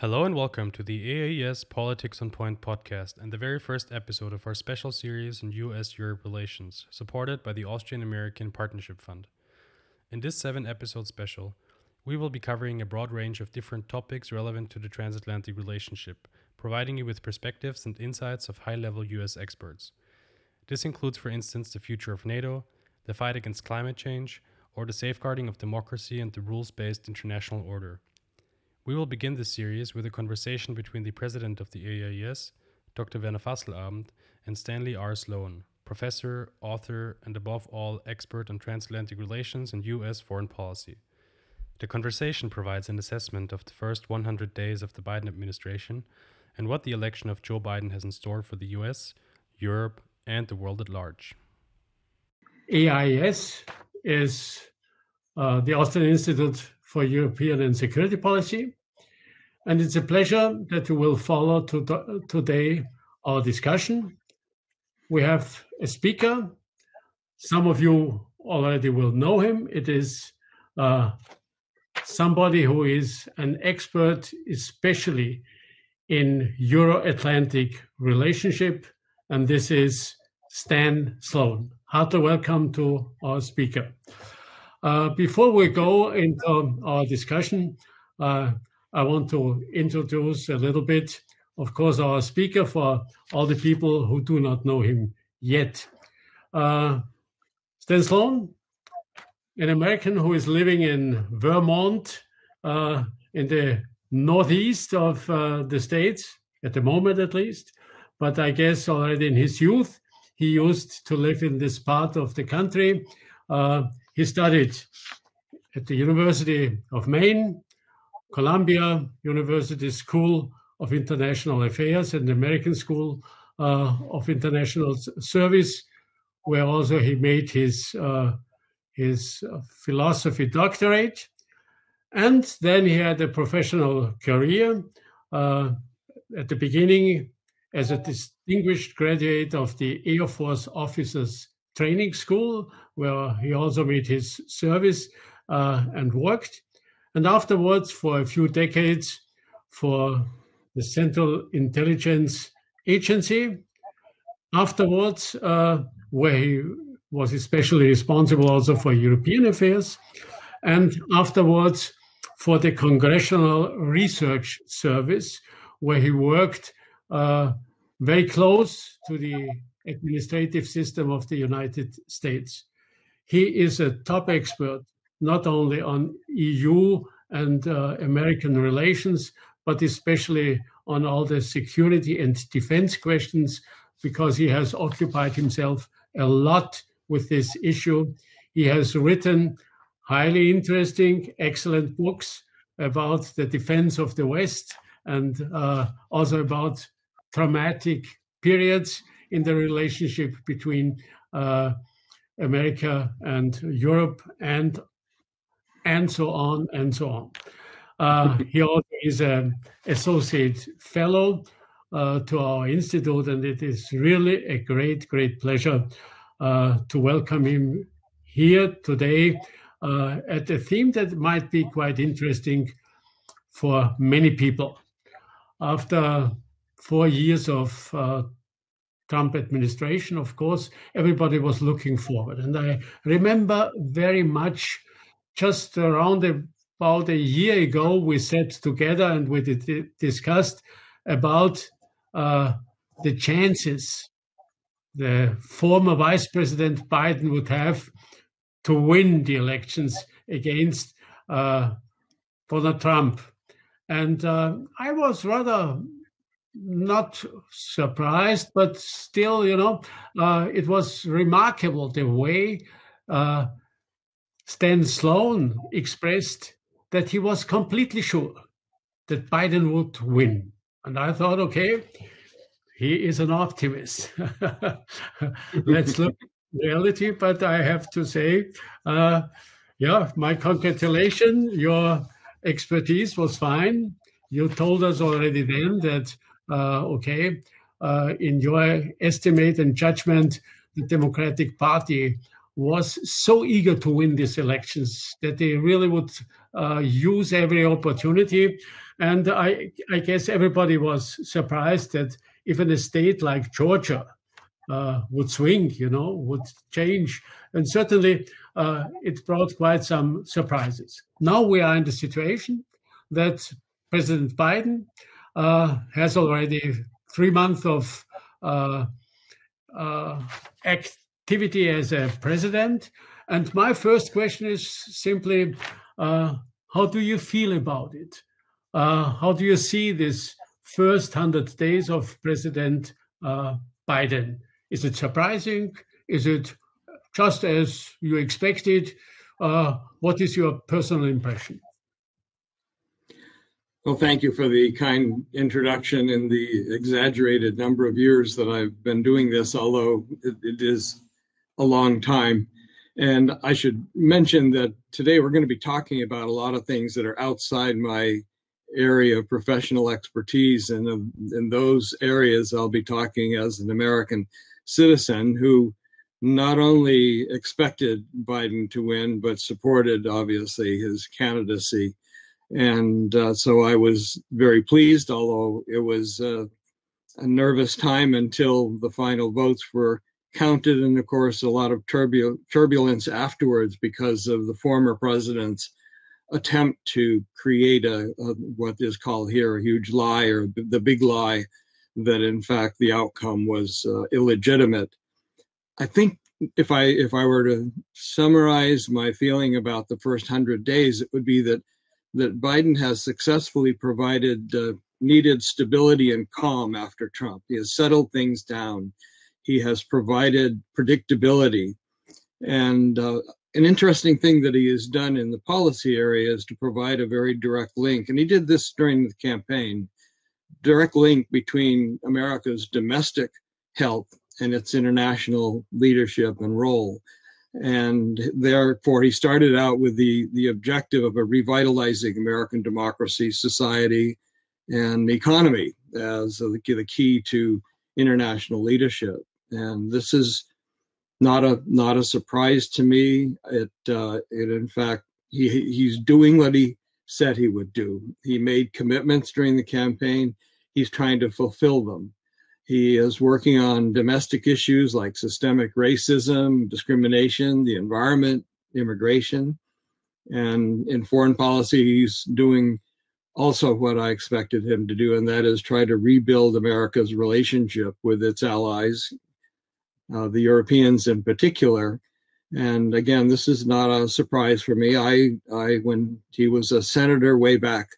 Hello and welcome to the AIES Politics on Point podcast and the very first episode of our special series on US Europe relations, supported by the Austrian American Partnership Fund. In this seven episode special, we will be covering a broad range of different topics relevant to the transatlantic relationship, providing you with perspectives and insights of high level US experts. This includes, for instance, the future of NATO, the fight against climate change, or the safeguarding of democracy and the rules based international order. We will begin this series with a conversation between the president of the AIES, Dr. Werner Fasslabend, and Stanley R. Sloan, professor, author, and above all, expert on transatlantic relations and U.S. foreign policy. The conversation provides an assessment of the first 100 days of the Biden administration and what the election of Joe Biden has in store for the US, Europe, and the world at large. AIS is uh, the Austrian Institute for European and Security Policy. And it's a pleasure that you will follow to today our discussion. We have a speaker. Some of you already will know him. It is uh, somebody who is an expert, especially in Euro-Atlantic relationship, and this is Stan Sloan. Heartily welcome to our speaker. Uh, before we go into our discussion, uh, I want to introduce a little bit, of course, our speaker for all the people who do not know him yet. Uh, Stan Sloan, an American who is living in Vermont, uh, in the northeast of uh, the States, at the moment at least. But I guess already in his youth, he used to live in this part of the country. He studied at the University of Maine, Columbia University School of International Affairs and the American School uh, of International Service, where also he made his uh, his philosophy doctorate, and then he had a professional career. Uh, at the beginning, as a distinguished graduate of the Air Force Officers Training School, where he also made his service uh, and worked and afterwards for a few decades for the Central Intelligence Agency. Afterwards, uh, where he was especially responsible also for European affairs, and afterwards for the Congressional Research Service, where he worked uh, very close to the administrative system of the United States. He is a top expert not only on EU and uh, American relations, but especially on all the security and defense questions, because he has occupied himself a lot with this issue. He has written highly interesting, excellent books about the defense of the West and uh, also about traumatic periods in the relationship between uh, America and Europe and and so on and so on. Uh, he also is an associate fellow uh, to our institute, and it is really a great, great pleasure uh, to welcome him here today uh, at a theme that might be quite interesting for many people. After four years of uh, Trump administration, of course, everybody was looking forward. And I remember very much just around about a year ago, we sat together and we discussed about uh, the chances the former Vice President Biden would have to win the elections against uh, Donald Trump. And uh, I was rather not surprised, but still, you know, uh, it was remarkable the way uh, Stan Sloan expressed that he was completely sure that Biden would win. And I thought, okay, he is an optimist. Let's look at reality. But I have to say, uh, yeah, my congratulations. Your expertise was fine. You told us already then that, okay, uh, in your estimate and judgment, the Democratic Party was so eager to win these elections that they really would uh, use every opportunity. And I, I, guess everybody was surprised that even a state like Georgia uh, would swing, you know, would change. And certainly uh, it brought quite some surprises. Now we are in the situation that President Biden uh, has already three months of uh, uh, activity as a president. And my first question is simply uh, how do you feel about it? Uh, how do you see this first 100 days of President uh, Biden? Is it surprising? Is it just as you expected? Uh, what is your personal impression? Well, thank you for the kind introduction and the exaggerated number of years that I've been doing this, although it, it is a long time. And I should mention that today we're going to be talking about a lot of things that are outside my area of professional expertise. And in those areas, I'll be talking as an American citizen who not only expected Biden to win, but supported, obviously, his candidacy. And uh, so I was very pleased, although it was uh, a nervous time until the final votes were counted, and of course, a lot of turbul- turbulence afterwards because of the former president's attempt to create a, a, what is called here a huge lie or the big lie that in fact the outcome was uh, illegitimate. I think if I if I were to summarize my feeling about the first hundred days, it would be that that Biden has successfully provided uh, needed stability and calm after Trump. He has settled things down. He has provided predictability. And uh, an interesting thing that he has done in the policy area is to provide a very direct link. And he did this during the campaign direct link between America's domestic health and its international leadership and role and therefore he started out with the the objective of a revitalizing American democracy, society, and economy as the, the key to international leadership. And this is not a not a surprise to me. It uh, it in fact he he's doing what he said he would do. He made commitments during the campaign. He's trying to fulfill them. He is working on domestic issues like systemic racism, discrimination, the environment, immigration. And in foreign policy, he's doing also what I expected him to do, and that is try to rebuild America's relationship with its allies, uh, the Europeans in particular. And again, this is not a surprise for me. I, I, when he was a senator way back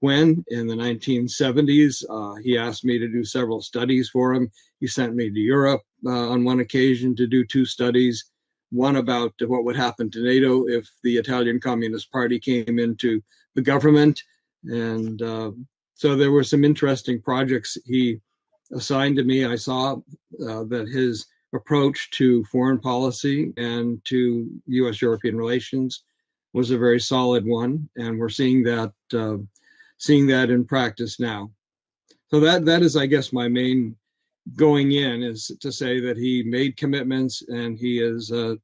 when in the 1970s. Uh, he asked me to do several studies for him. He sent me to Europe uh, on one occasion to do two studies one about what would happen to NATO if the Italian Communist Party came into the government. And uh, so there were some interesting projects he assigned to me. I saw uh, that his approach to foreign policy and to US European relations was a very solid one. And we're seeing that uh, seeing that in practice now. So that that is, I guess, my main going in is to say that he made commitments and he is uh,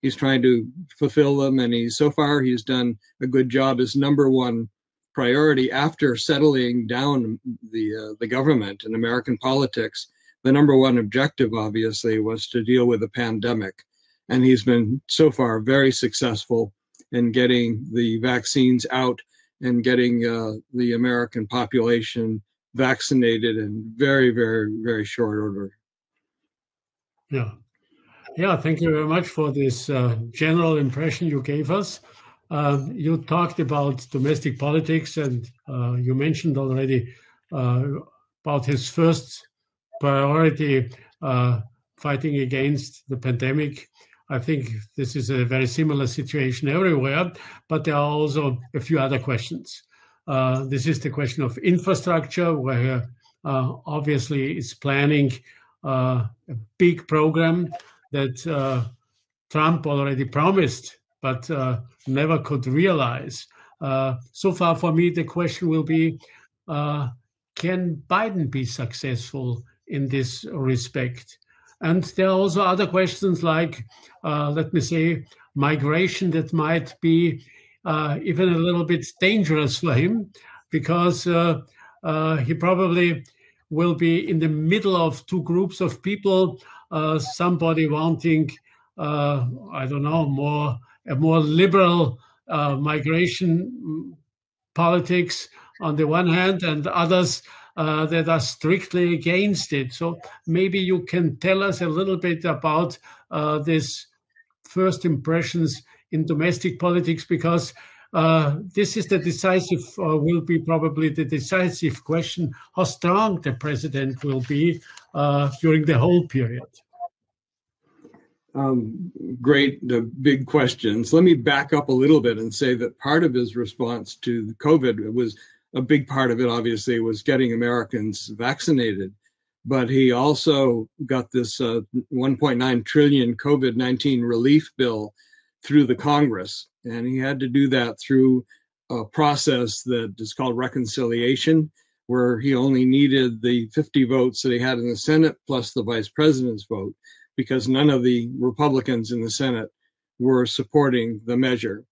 he's trying to fulfill them, and he so far he's done a good job. His number one priority after settling down the uh, the government and American politics, the number one objective obviously was to deal with the pandemic, and he's been so far very successful in getting the vaccines out and getting uh, the American population vaccinated in very, very, very short order. Yeah. Yeah, thank you very much for this uh, general impression you gave us. Uh, you talked about domestic politics, and uh, you mentioned already uh, about his first priority uh, fighting against the pandemic. I think this is a very similar situation everywhere, but there are also a few other questions. Uh, this is the question of infrastructure, where uh, obviously it's planning uh, a big program that uh, Trump already promised, but uh, never could realize. Uh, so far, for me, the question will be can Biden be successful in this respect? And there are also other questions like, uh, let me say, migration that might be uh, even a little bit dangerous for him because uh, uh, he probably will be in the middle of two groups of people. Uh, somebody wanting, uh, I don't know, more a more liberal migration politics on the one hand, and others uh, that are strictly against it. So maybe you can tell us a little bit about uh, this first impressions in domestic politics, because uh, this is the decisive, uh, will be probably the decisive question, how strong the president will be uh, during the whole period. Um, great, the big questions. Let me back up a little bit and say that part of his response to COVID was a big part of it, obviously, was getting Americans vaccinated. But he also got this uh, 1.9 trillion COVID 19 relief bill through the Congress. And he had to do that through a process that is called reconciliation, where he only needed the 50 votes that he had in the Senate plus the vice president's vote, because none of the Republicans in the Senate were supporting the measure.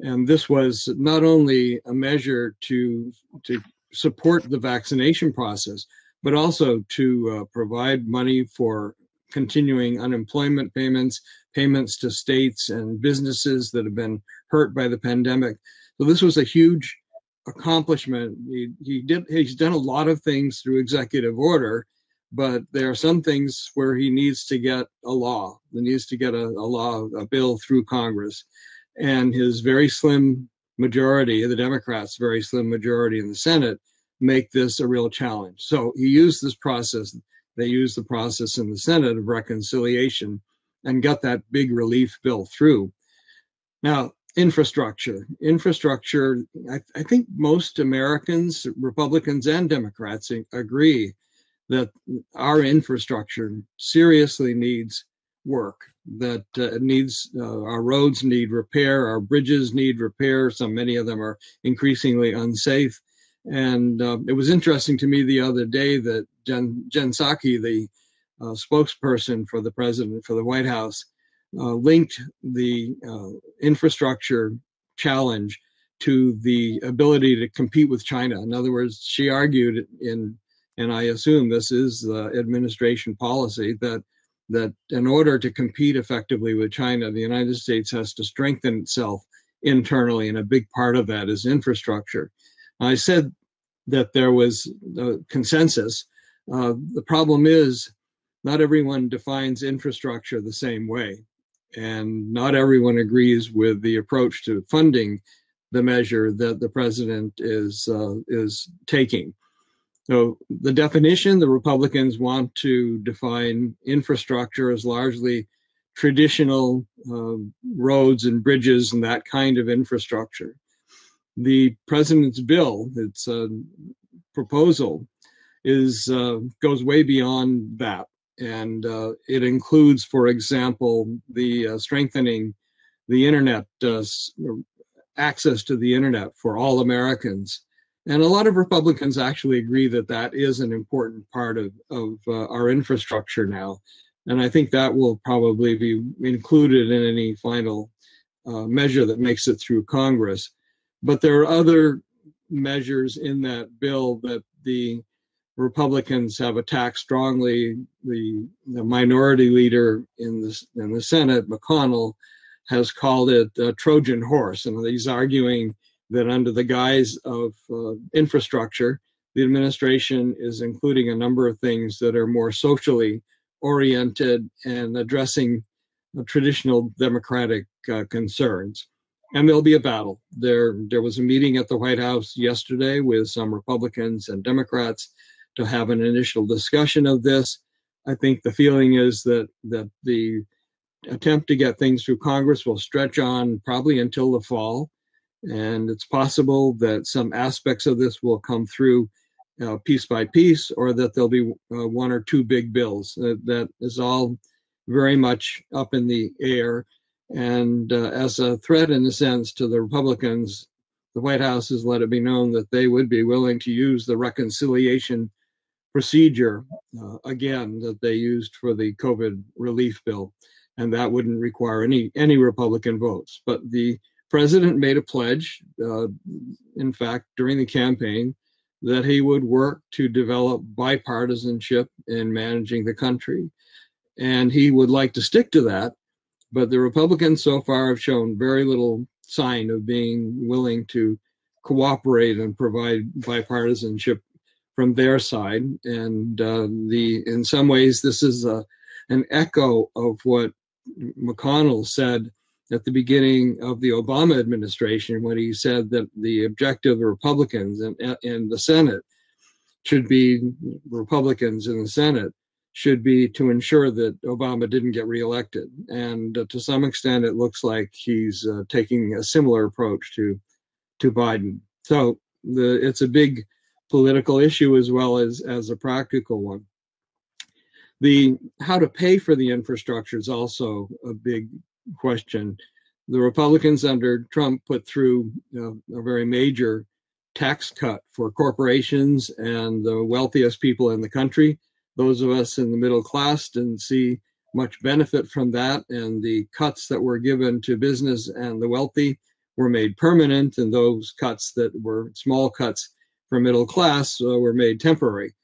And this was not only a measure to, to support the vaccination process, but also to uh, provide money for continuing unemployment payments, payments to states and businesses that have been hurt by the pandemic. So this was a huge accomplishment. He, he did he's done a lot of things through executive order, but there are some things where he needs to get a law. He needs to get a, a law, a bill through Congress and his very slim majority, the Democrats' very slim majority in the Senate, make this a real challenge. So he used this process. They used the process in the Senate of reconciliation and got that big relief bill through. Now, infrastructure. Infrastructure, I, I think most Americans, Republicans and Democrats, agree that our infrastructure seriously needs work that uh, needs uh, our roads need repair, our bridges need repair. So many of them are increasingly unsafe. And uh, it was interesting to me the other day that Jen, Jen Psaki, the uh, spokesperson for the president for the White House, uh, linked the uh, infrastructure challenge to the ability to compete with China. In other words, she argued in, and I assume this is the administration policy that that in order to compete effectively with China, the United States has to strengthen itself internally, and a big part of that is infrastructure. I said that there was a consensus. Uh, the problem is, not everyone defines infrastructure the same way, and not everyone agrees with the approach to funding the measure that the president is uh, is taking. So the definition, the Republicans want to define infrastructure as largely traditional uh, roads and bridges and that kind of infrastructure. The president's bill, its uh, proposal, is uh, goes way beyond that, and uh, it includes, for example, the uh, strengthening the internet uh, access to the internet for all Americans and a lot of Republicans actually agree that that is an important part of, of uh, our infrastructure now. And I think that will probably be included in any final uh, measure that makes it through Congress. But there are other measures in that bill that the Republicans have attacked strongly. The, the minority leader in the, in the Senate, McConnell, has called it a Trojan horse. And he's arguing that under the guise of uh, infrastructure, the administration is including a number of things that are more socially oriented and addressing traditional democratic uh, concerns. And there'll be a battle. There, there was a meeting at the White House yesterday with some Republicans and Democrats to have an initial discussion of this. I think the feeling is that that the attempt to get things through Congress will stretch on probably until the fall. And it's possible that some aspects of this will come through uh, piece by piece, or that there'll be uh, one or two big bills. Uh, that is all very much up in the air. And uh, as a threat, in a sense, to the Republicans, the White House has let it be known that they would be willing to use the reconciliation procedure uh, again that they used for the COVID relief bill, and that wouldn't require any any Republican votes. But the president made a pledge, uh, in fact, during the campaign, that he would work to develop bipartisanship in managing the country, and he would like to stick to that. But the Republicans so far have shown very little sign of being willing to cooperate and provide bipartisanship from their side. And uh, the in some ways, this is a, an echo of what McConnell said at the beginning of the Obama administration when he said that the objective of Republicans in, in the Senate should be Republicans in the Senate should be to ensure that Obama didn't get reelected. And uh, to some extent, it looks like he's uh, taking a similar approach to to Biden. So the, it's a big political issue as well as as a practical one. The how to pay for the infrastructure is also a big question. The Republicans under Trump put through a very major tax cut for corporations and the wealthiest people in the country. Those of us in the middle class didn't see much benefit from that, and the cuts that were given to business and the wealthy were made permanent, and those cuts that were small cuts for middle class uh, were made temporary.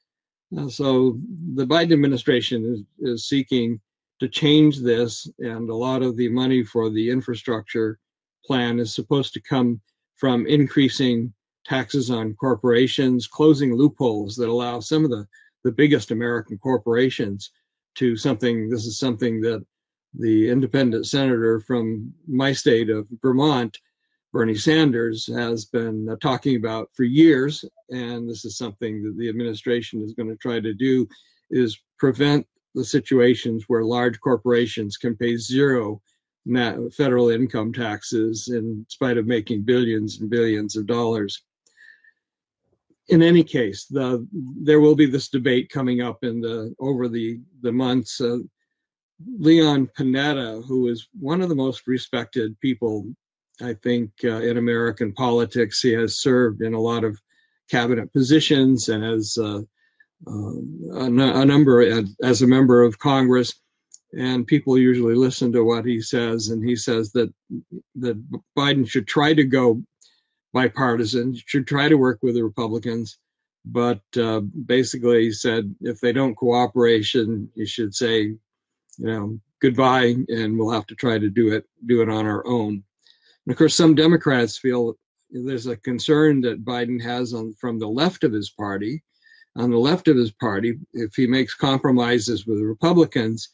Uh, so the Biden administration is, is seeking to change this, and a lot of the money for the infrastructure plan is supposed to come from increasing taxes on corporations, closing loopholes that allow some of the, the biggest American corporations to something. This is something that the independent senator from my state of Vermont Bernie Sanders has been talking about for years, and this is something that the administration is going to try to do, is prevent the situations where large corporations can pay zero federal income taxes in spite of making billions and billions of dollars. In any case, the, there will be this debate coming up in the over the the months. Uh, Leon Panetta, who is one of the most respected people I think uh, in American politics, he has served in a lot of cabinet positions and as uh, uh, a, a, number as a member of Congress. And people usually listen to what he says, and he says that that Biden should try to go bipartisan, should try to work with the Republicans, but uh, basically he said if they don't cooperation, you should say, you know, goodbye, and we'll have to try to do it do it on our own. And of course, some Democrats feel there's a concern that Biden has on from the left of his party. On the left of his party, if he makes compromises with Republicans,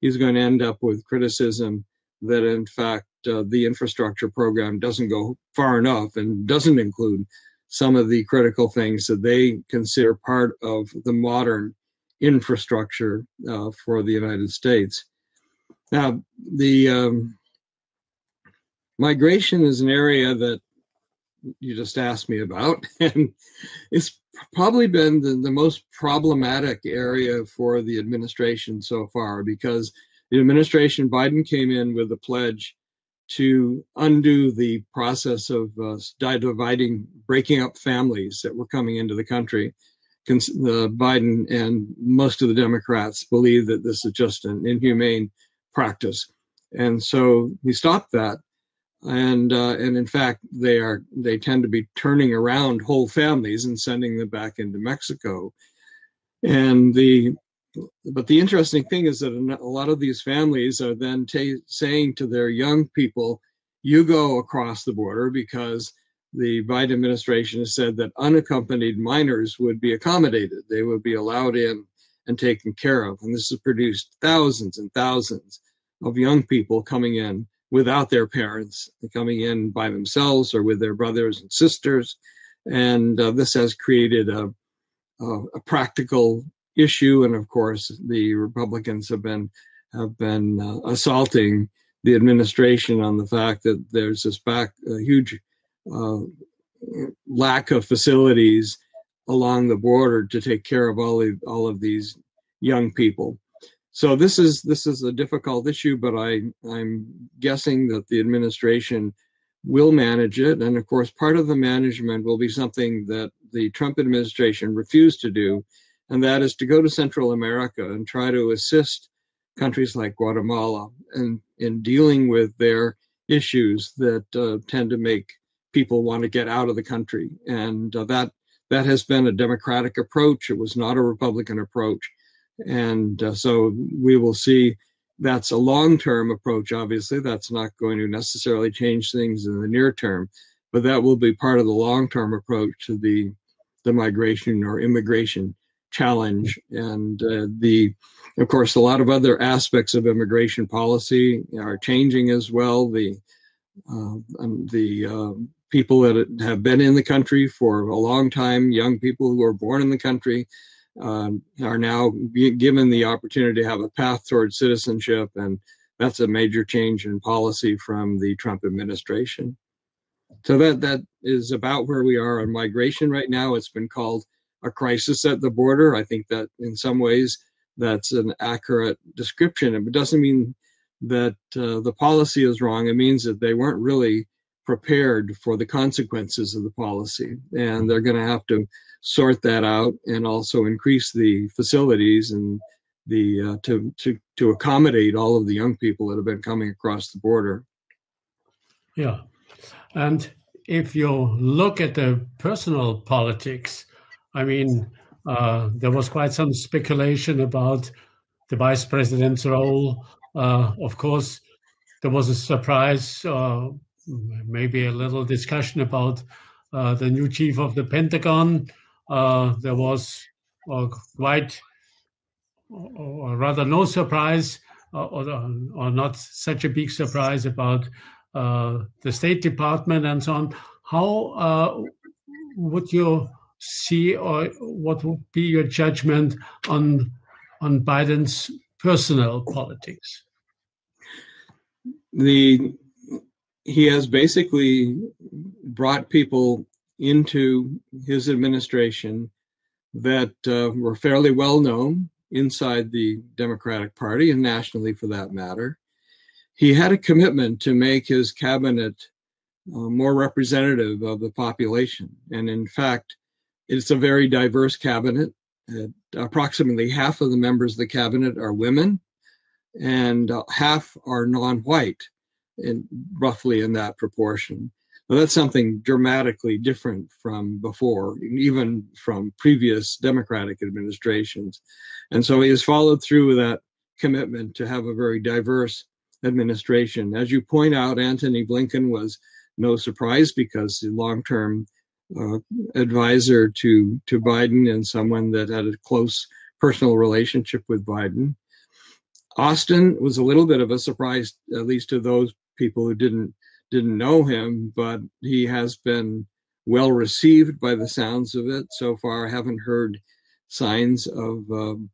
he's going to end up with criticism that, in fact, uh, the infrastructure program doesn't go far enough and doesn't include some of the critical things that they consider part of the modern infrastructure uh, for the United States. Now, the um, migration is an area that you just asked me about, and it's probably been the, the most problematic area for the administration so far because the administration Biden came in with a pledge to undo the process of uh, dividing, breaking up families that were coming into the country. Uh, Biden and most of the Democrats believe that this is just an inhumane practice. And so he stopped that and uh, and in fact they are they tend to be turning around whole families and sending them back into Mexico. And the but the interesting thing is that a lot of these families are then t- saying to their young people you go across the border because the Biden administration has said that unaccompanied minors would be accommodated. They would be allowed in and taken care of. And this has produced thousands and thousands of young people coming in without their parents, coming in by themselves or with their brothers and sisters. And uh, this has created a, a, a, practical issue. And of course, the Republicans have been have been uh, assaulting the administration on the fact that there's this back huge uh, lack of facilities along the border to take care of all of, all of these young people. So this is this is a difficult issue, but I I'm guessing that the administration will manage it, and of course, part of the management will be something that the Trump administration refused to do, and that is to go to Central America and try to assist countries like Guatemala in, in dealing with their issues that uh, tend to make people want to get out of the country. And uh, that that has been a democratic approach. It was not a Republican approach. And uh, so we will see that's a long term approach, obviously. That's not going to necessarily change things in the near term, but that will be part of the long term approach to the, the migration or immigration challenge. And uh, the, of course, a lot of other aspects of immigration policy are changing as well. The, uh, the uh, people that have been in the country for a long time, young people who are born in the country, um, are now given the opportunity to have a path towards citizenship, and that's a major change in policy from the Trump administration. So that that is about where we are on migration right now. It's been called a crisis at the border. I think that in some ways that's an accurate description. It doesn't mean that uh, the policy is wrong. It means that they weren't really prepared for the consequences of the policy, and they're going to have to sort that out and also increase the facilities and the uh, to to to accommodate all of the young people that have been coming across the border. Yeah, and if you look at the personal politics, I mean, uh, there was quite some speculation about the vice president's role. Uh, of course, there was a surprise, uh, maybe a little discussion about uh, the new chief of the Pentagon uh, there was uh, quite, or rather, no surprise, uh, or, or, not such a big surprise about the State Department and so on. How would you see, or what would be your judgment on on Biden's personal politics? The he has basically brought people into his administration that uh, were fairly well known inside the Democratic Party and nationally for that matter. He had a commitment to make his cabinet uh, more representative of the population. And in fact, it's a very diverse cabinet. Uh, approximately half of the members of the cabinet are women, and uh, half are non white, in, roughly in that proportion. Well, that's something dramatically different from before, even from previous Democratic administrations. And so he has followed through with that commitment to have a very diverse administration. As you point out, Antony Blinken was no surprise because the long term uh, advisor to, to Biden and someone that had a close personal relationship with Biden. Austin was a little bit of a surprise, at least to those people who didn't didn't know him, but he has been well received by the sounds of it so far. I haven't heard signs of, um,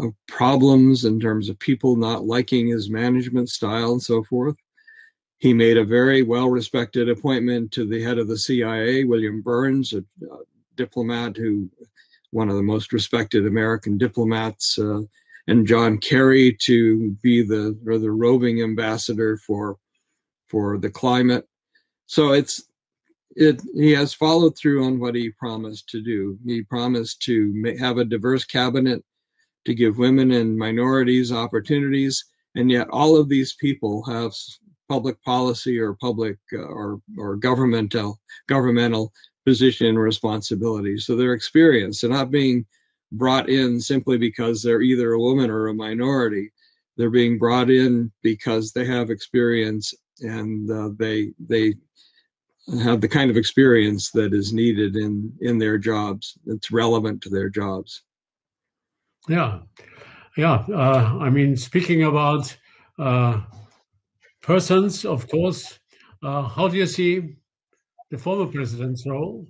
of problems in terms of people not liking his management style and so forth. He made a very well respected appointment to the head of the CIA, William Burns, a, a diplomat who, one of the most respected American diplomats, uh, and John Kerry to be the or the roving ambassador for for the climate. So it's it he has followed through on what he promised to do. He promised to have a diverse cabinet to give women and minorities opportunities, and yet all of these people have public policy or public uh, or or governmental governmental position and responsibility. So they're experienced. They're not being brought in simply because they're either a woman or a minority. They're being brought in because they have experience and uh, they they have the kind of experience that is needed in in their jobs. It's relevant to their jobs. Yeah, yeah. Uh, I mean, speaking about uh, persons, of course. Uh, how do you see the former president's role,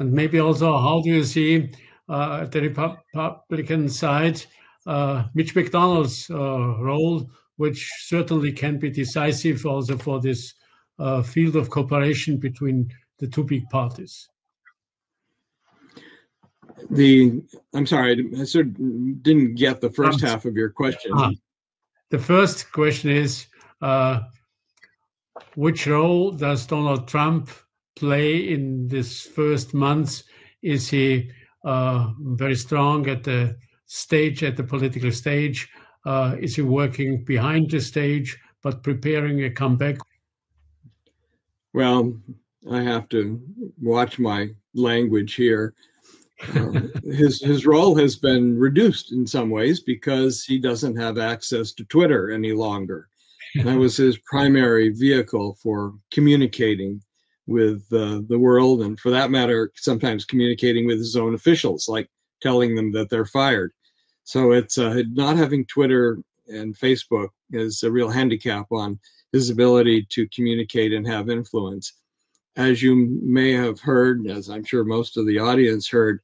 and maybe also how do you see uh, the Republican side uh, Mitch McDonald's role? Which certainly can be decisive also for this uh, field of cooperation between the two big parties. The I'm sorry, I sort of didn't get the first um, half of your question. Uh, the first question is, uh, which role does Donald Trump play in this first months? Is he uh, very strong at the stage, at the political stage? Uh, is he working behind the stage but preparing a comeback? Well, I have to watch my language here. Uh, his his role has been reduced in some ways because he doesn't have access to Twitter any longer. that was his primary vehicle for communicating with uh, the world, and for that matter, sometimes communicating with his own officials, like telling them that they're fired. So it's uh, not having Twitter and Facebook is a real handicap on his ability to communicate and have influence. As you may have heard, as I'm sure most of the audience heard,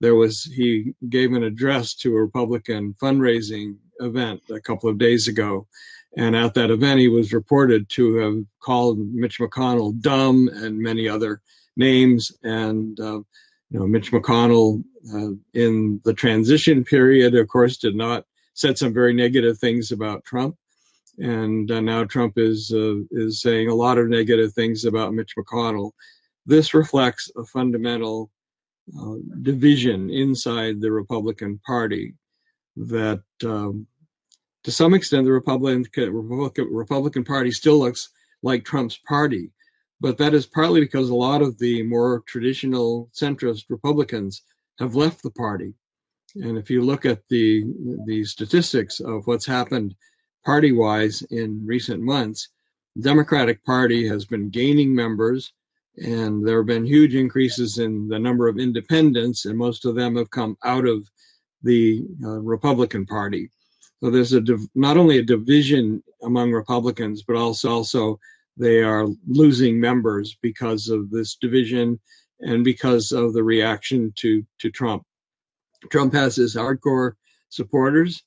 there was he gave an address to a Republican fundraising event a couple of days ago, and at that event, he was reported to have called Mitch McConnell dumb and many other names. And, uh, you know, Mitch McConnell uh, in the transition period, of course, did not said some very negative things about Trump. And uh, now Trump is uh, is saying a lot of negative things about Mitch McConnell. This reflects a fundamental uh, division inside the Republican Party that um, to some extent, the Republican, Republican Party still looks like Trump's party. But that is partly because a lot of the more traditional centrist Republicans have left the party. And if you look at the, the statistics of what's happened party wise in recent months, the Democratic Party has been gaining members, and there have been huge increases in the number of independents, and most of them have come out of the uh, Republican Party. So there's a div- not only a division among Republicans, but also also they are losing members because of this division and because of the reaction to to Trump. Trump has his hardcore supporters.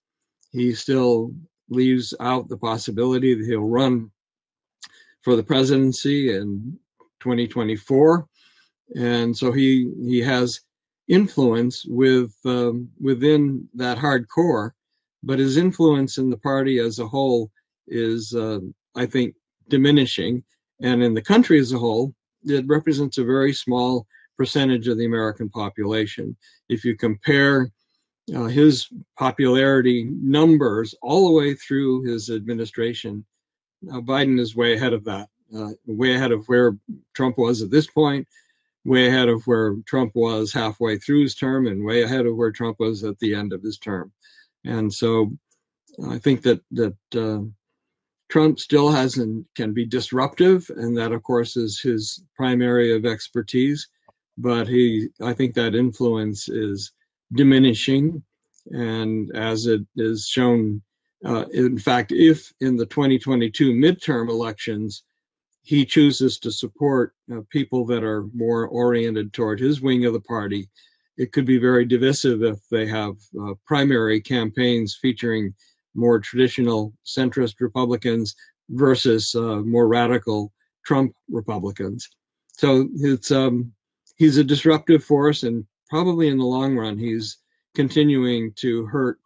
He still leaves out the possibility that he'll run for the presidency in 2024, and so he he has influence with um, within that hardcore but his influence in the party as a whole is, uh, I think, diminishing. And in the country as a whole, it represents a very small percentage of the American population. If you compare uh, his popularity numbers all the way through his administration, uh, Biden is way ahead of that, uh, way ahead of where Trump was at this point, way ahead of where Trump was halfway through his term, and way ahead of where Trump was at the end of his term. And so I think that that uh, Trump still has and can be disruptive, and that of course is his primary of expertise. But he, I think that influence is diminishing, and as it is shown, uh, in fact, if in the 2022 midterm elections he chooses to support uh, people that are more oriented toward his wing of the party, it could be very divisive if they have uh, primary campaigns featuring more traditional centrist Republicans versus uh, more radical Trump Republicans. So it's um, he's a disruptive force, and probably in the long run, he's continuing to hurt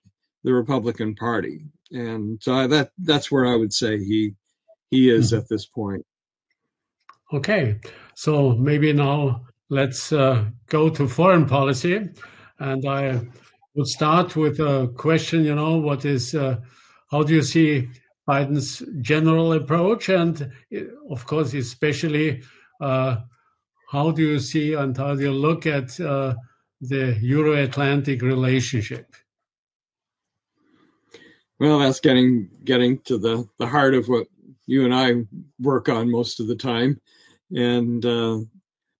the Republican Party. And so I, that that's where I would say he he is mm-hmm. at this point. Okay, so maybe now let's uh, go to foreign policy. And I would start with a question, you know, what is, uh, how do you see Biden's general approach? And of course, especially, uh, how do you see and how do you look at uh, the Euro Atlantic relationship? Well, that's getting getting to the, the heart of what you and I work on most of the time. And uh,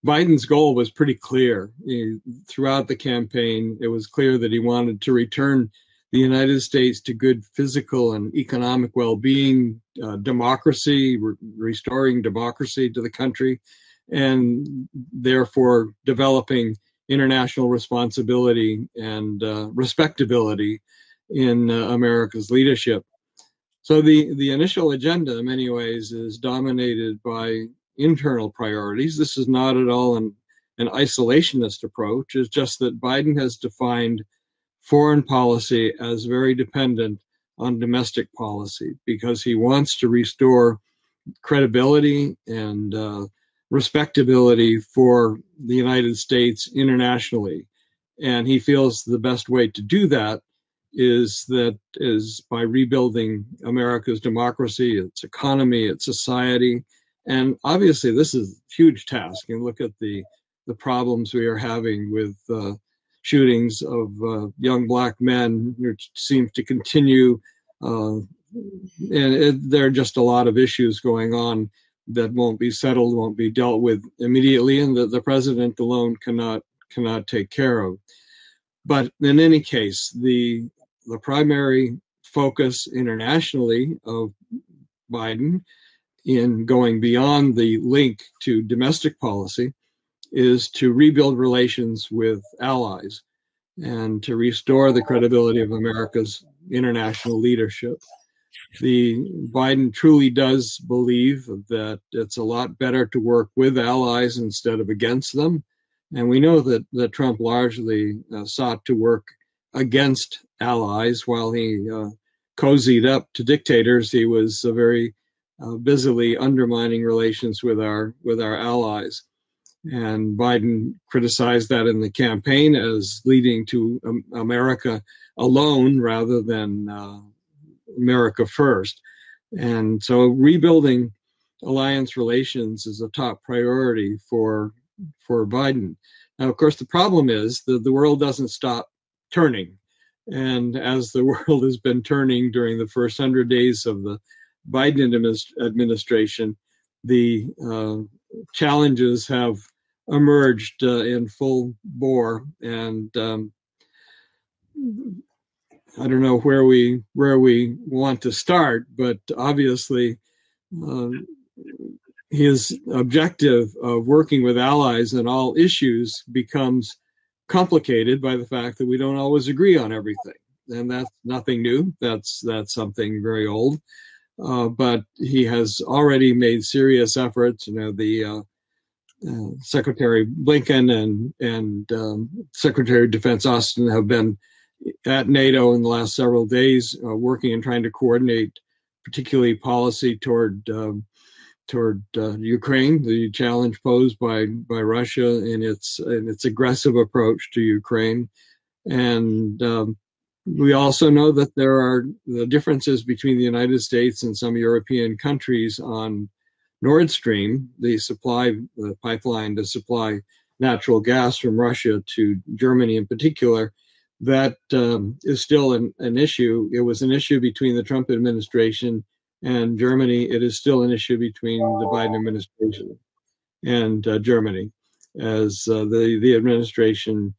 Biden's goal was pretty clear. He, throughout the campaign, it was clear that he wanted to return the United States to good physical and economic well being, uh, democracy, re- restoring democracy to the country, and therefore developing international responsibility and uh, respectability in uh, America's leadership. So the, the initial agenda, in many ways, is dominated by internal priorities. This is not at all an, an isolationist approach. It's just that Biden has defined foreign policy as very dependent on domestic policy because he wants to restore credibility and uh, respectability for the United States internationally. And he feels the best way to do that is that is by rebuilding America's democracy, its economy, its society. And obviously, this is a huge task. And look at the the problems we are having with uh, shootings of uh, young black men, which seems to continue. Uh, and it, there are just a lot of issues going on that won't be settled, won't be dealt with immediately, and that the president alone cannot cannot take care of. But in any case, the the primary focus internationally of Biden in going beyond the link to domestic policy is to rebuild relations with allies and to restore the credibility of America's international leadership. The Biden truly does believe that it's a lot better to work with allies instead of against them. And we know that, that Trump largely uh, sought to work against allies while he uh, cozied up to dictators. He was a very uh, busily undermining relations with our with our allies. And Biden criticized that in the campaign as leading to um, America alone rather than uh, America first. And so rebuilding alliance relations is a top priority for for Biden. Now, of course, the problem is that the world doesn't stop turning. And as the world has been turning during the first hundred days of the Biden administration, the uh, challenges have emerged uh, in full bore, and um, I don't know where we where we want to start, but obviously. Uh, his objective of working with allies in all issues becomes complicated by the fact that we don't always agree on everything, and that's nothing new. That's that's something very old. Uh, but he has already made serious efforts. You know, the uh, uh, Secretary Blinken and and um, Secretary of Defense Austin have been at NATO in the last several days, uh, working and trying to coordinate, particularly policy toward um, toward uh, Ukraine, the challenge posed by by Russia in its in its aggressive approach to Ukraine, and um, we also know that there are the differences between the United States and some European countries on Nord Stream, the supply the pipeline to supply natural gas from Russia to Germany in particular. That um, is still an, an issue. It was an issue between the Trump administration and Germany, it is still an issue between the Biden administration and uh, Germany, as uh, the the administration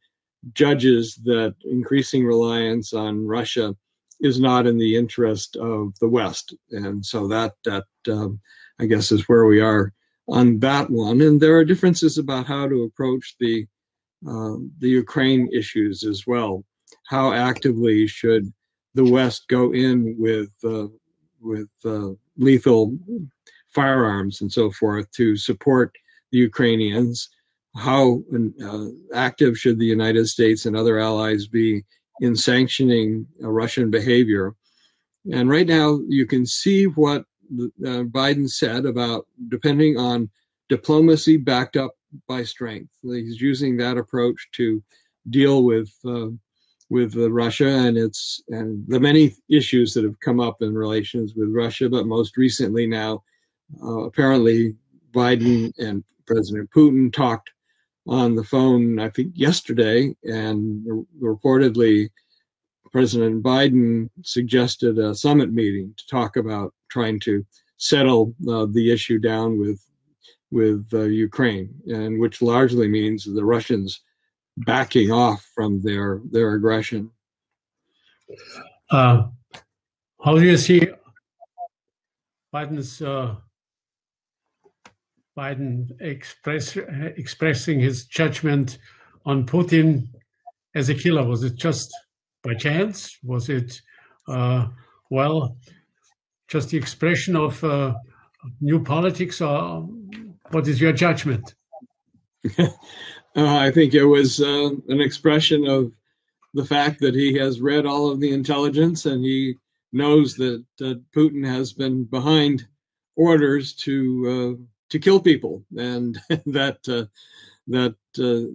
judges that increasing reliance on Russia is not in the interest of the West, and so that that um, I guess is where we are on that one. And there are differences about how to approach the uh, the Ukraine issues as well. How actively should the West go in with uh, with uh, lethal firearms and so forth to support the Ukrainians. How uh, active should the United States and other allies be in sanctioning uh, Russian behavior? And right now, you can see what uh, Biden said about depending on diplomacy backed up by strength. He's using that approach to deal with uh, with Russia and its and the many issues that have come up in relations with Russia, but most recently now, uh, apparently Biden and President Putin talked on the phone, I think yesterday, and reportedly President Biden suggested a summit meeting to talk about trying to settle uh, the issue down with with uh, Ukraine, and which largely means the Russians backing off from their their aggression. Uh, how do you see Biden's uh, Biden express, expressing his judgment on Putin as a killer? Was it just by chance? Was it uh, well just the expression of uh, new politics, or what is your judgment? Uh, I think it was uh, an expression of the fact that he has read all of the intelligence and he knows that Putin has been behind orders to uh, to kill people, and that uh, that uh,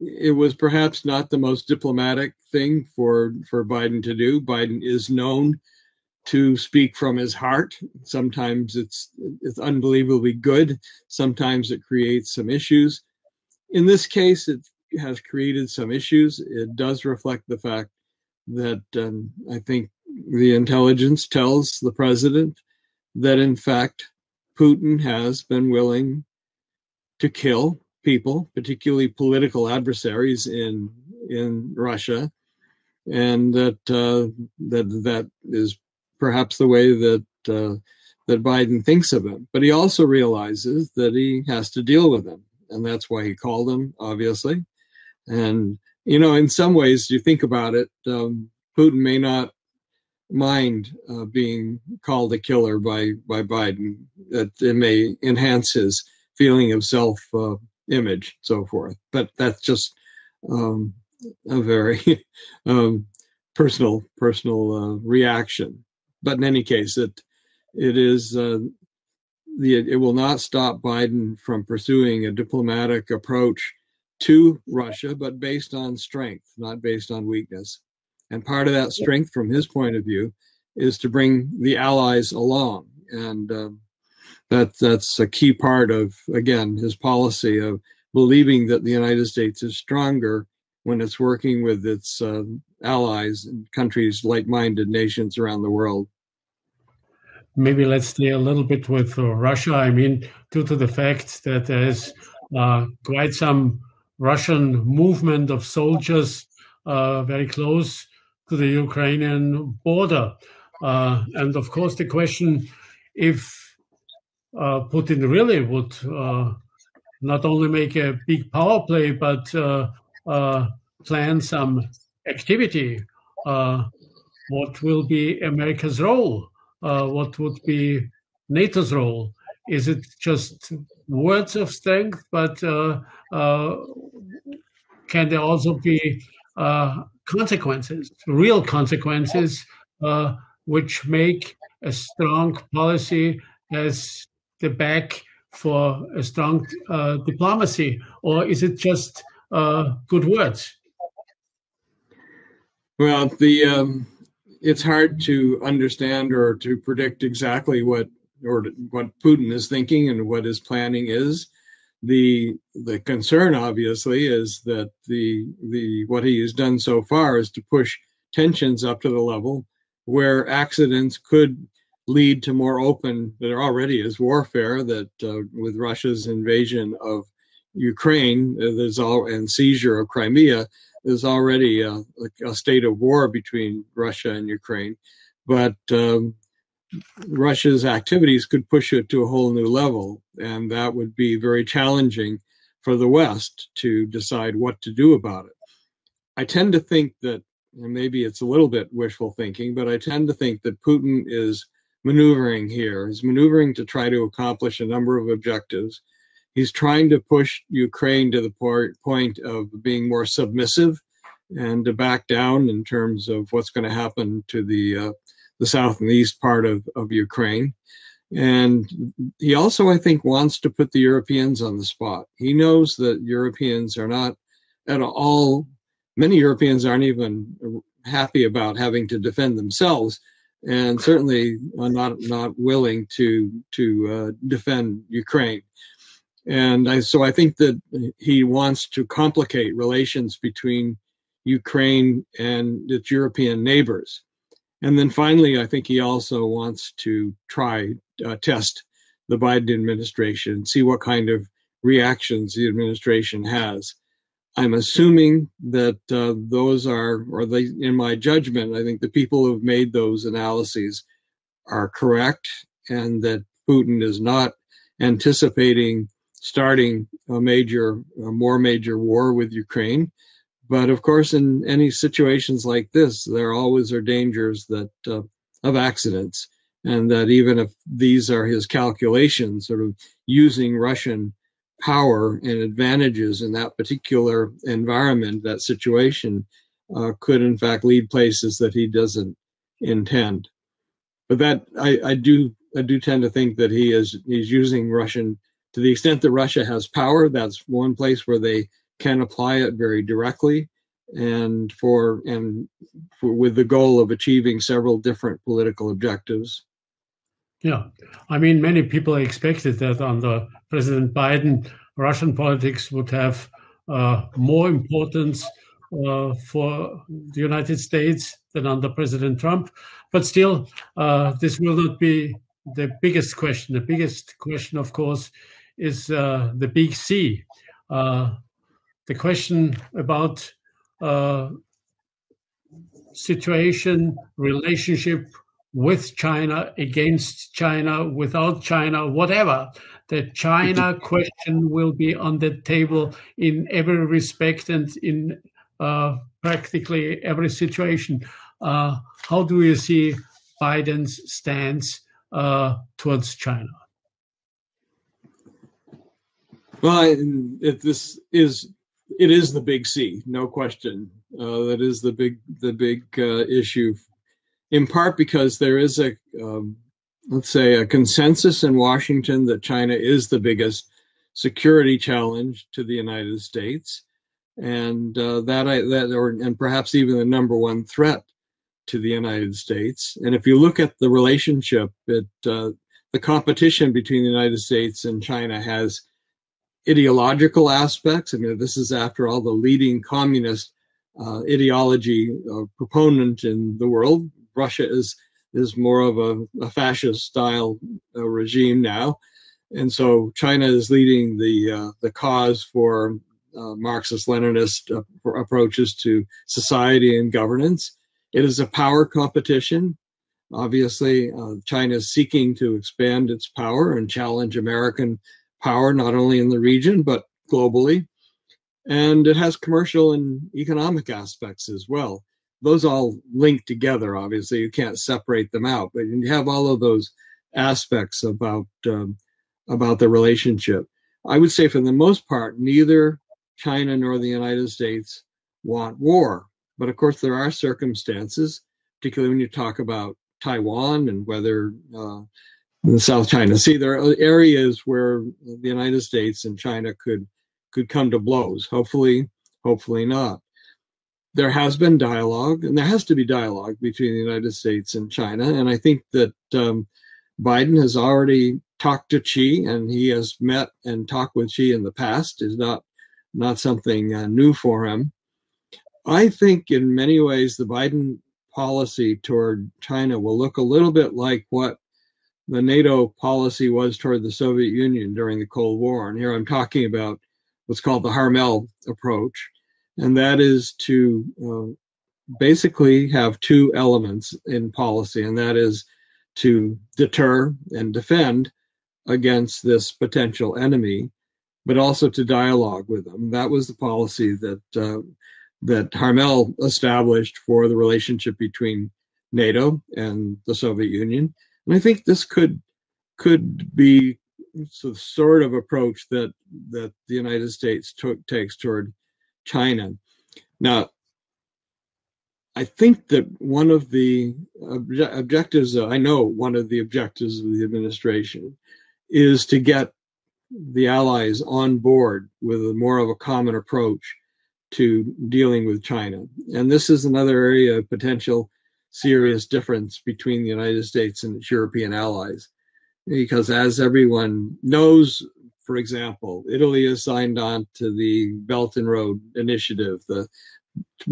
it was perhaps not the most diplomatic thing for for Biden to do. Biden is known to speak from his heart. Sometimes it's it's unbelievably good. Sometimes it creates some issues. In this case, it has created some issues. It does reflect the fact that um, I think the intelligence tells the president that in fact Putin has been willing to kill people, particularly political adversaries in in Russia, and that uh, that that is perhaps the way that uh, that Biden thinks of him. But he also realizes that he has to deal with him, and that's why he called him, obviously. And you know, in some ways, you think about it, um, Putin may not mind uh, being called a killer by by Biden. That it may enhance his feeling of self uh, image, so forth. But that's just um, a very um, personal personal uh, reaction. But in any case, it it is uh, the it will not stop Biden from pursuing a diplomatic approach to Russia, but based on strength, not based on weakness. And part of that strength, from his point of view, is to bring the allies along, and uh, that that's a key part of again his policy of believing that the United States is stronger when it's working with its uh, allies and countries, like-minded nations around the world. Maybe let's stay a little bit with uh, Russia. I mean, due to the fact that there's uh, quite some Russian movement of soldiers uh, very close to the Ukrainian border. Uh, and of course, the question if uh, Putin really would uh, not only make a big power play, but uh, uh, plan some activity, what will be America's role? what would be NATO's role? Is it just words of strength, but can there also be uh, consequences, real consequences, uh, which make a strong policy as the back for a strong uh, diplomacy, or is it just uh, good words? Well, the um, it's hard to understand or to predict exactly what or what Putin is thinking and what his planning is the the concern obviously is that the the what he has done so far is to push tensions up to the level where accidents could lead to more open there already is warfare that uh, with Russia's invasion of Ukraine uh, there's all and seizure of Crimea there's already a, a state of war between Russia and Ukraine. But um, Russia's activities could push it to a whole new level, and that would be very challenging for the West to decide what to do about it. I tend to think that, and maybe it's a little bit wishful thinking, but I tend to think that Putin is maneuvering here. He's maneuvering to try to accomplish a number of objectives. He's trying to push Ukraine to the point of being more submissive and to back down in terms of what's going to happen to the uh, the south and east part of, of Ukraine. And he also, I think, wants to put the Europeans on the spot. He knows that Europeans are not at all, many Europeans aren't even happy about having to defend themselves and certainly are not, not willing to, to uh, defend Ukraine. And I, so I think that he wants to complicate relations between Ukraine and its European neighbors. And then finally, I think he also wants to try uh, test the Biden administration, see what kind of reactions the administration has. I'm assuming that uh, those are, or they, in my judgment, I think the people who've made those analyses are correct, and that Putin is not anticipating starting a major, a more major war with Ukraine. But of course, in any situations like this, there always are dangers that uh, of accidents, and that even if these are his calculations, sort of using Russian power and advantages in that particular environment, that situation uh, could in fact lead places that he doesn't intend. But that I, I do I do tend to think that he is he's using Russian to the extent that Russia has power. That's one place where they can apply it very directly and for and for, with the goal of achieving several different political objectives. Yeah, I mean, many people expected that under President Biden, Russian politics would have uh, more importance uh, for the United States than under President Trump. But still, uh, this will not be the biggest question. The biggest question, of course, is uh, the big C. The question about uh, situation, relationship with China, against China, without China, whatever. The China question will be on the table in every respect and in uh, practically every situation. Uh, how do you see Biden's stance uh, towards China? Well, it, this is it is the big C, no question. Uh, that is the big the big uh, issue, in part because there is a um, let's say a consensus in Washington that China is the biggest security challenge to the United States, and uh, that I that or and perhaps even the number one threat to the United States. And if you look at the relationship, it uh, the competition between the United States and China has ideological aspects. I mean, this is after all the leading communist uh, ideology uh, proponent in the world. Russia is is more of a, a fascist style uh, regime now, and so China is leading the uh, the cause for uh, Marxist-Leninist uh, approaches to society and governance. It is a power competition. Obviously, China is seeking to expand its power and challenge American power, not only in the region, but globally. And it has commercial and economic aspects as well. Those all link together, obviously. You can't separate them out, but you have all of those aspects about, um, about the relationship. I would say, for the most part, neither China nor the United States want war. But of course, there are circumstances, particularly when you talk about Taiwan and whether uh, in South China Sea. There are areas where the United States and China could could come to blows. Hopefully, hopefully not. There has been dialogue, and there has to be dialogue between the United States and China. And I think that um, Biden has already talked to Xi, and he has met and talked with Xi in the past. Is not not something uh, new for him. I think in many ways the Biden policy toward China will look a little bit like what the NATO policy was toward the Soviet Union during the Cold War. And here I'm talking about what's called the Harmel approach, and that is to uh, basically have two elements in policy, and that is to deter and defend against this potential enemy, but also to dialogue with them. That was the policy that uh, that Harmel established for the relationship between NATO and the Soviet Union and I think this could could be the sort of approach that that the United States took, takes toward China. Now, I think that one of the obje- objectives, uh, I know one of the objectives of the administration is to get the allies on board with a more of a common approach to dealing with China. And this is another area of potential serious difference between the United States and its European allies. Because as everyone knows, for example, Italy has signed on to the Belt and Road Initiative, the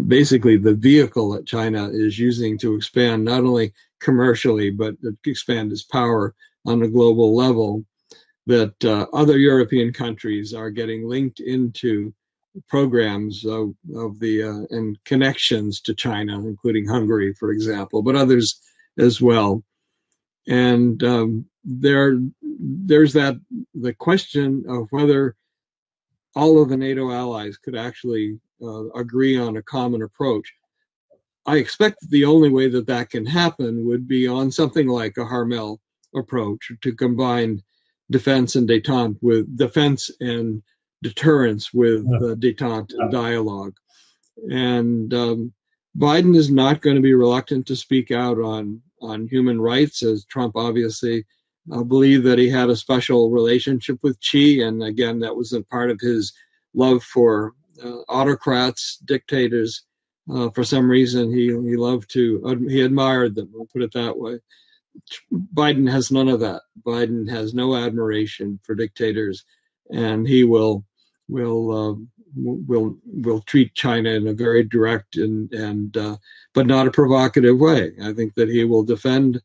basically the vehicle that China is using to expand not only commercially but expand its power on a global level. That uh, other European countries are getting linked into programs of, of the uh, and connections to China, including Hungary, for example, but others as well. And um, there, there's that the question of whether all of the NATO allies could actually uh, agree on a common approach. I expect the only way that that can happen would be on something like a Harmel approach to combine defense and detente with defense and deterrence with detente and dialogue. And um, Biden is not going to be reluctant to speak out on on human rights, as Trump obviously uh, believed that he had a special relationship with Xi, and again, that was a part of his love for uh, autocrats, dictators. Uh, for some reason, he he loved to he admired them. We'll put it that way. Biden has none of that. Biden has no admiration for dictators, and he will will uh, will will treat China in a very direct and and uh, but not a provocative way. I think that he will defend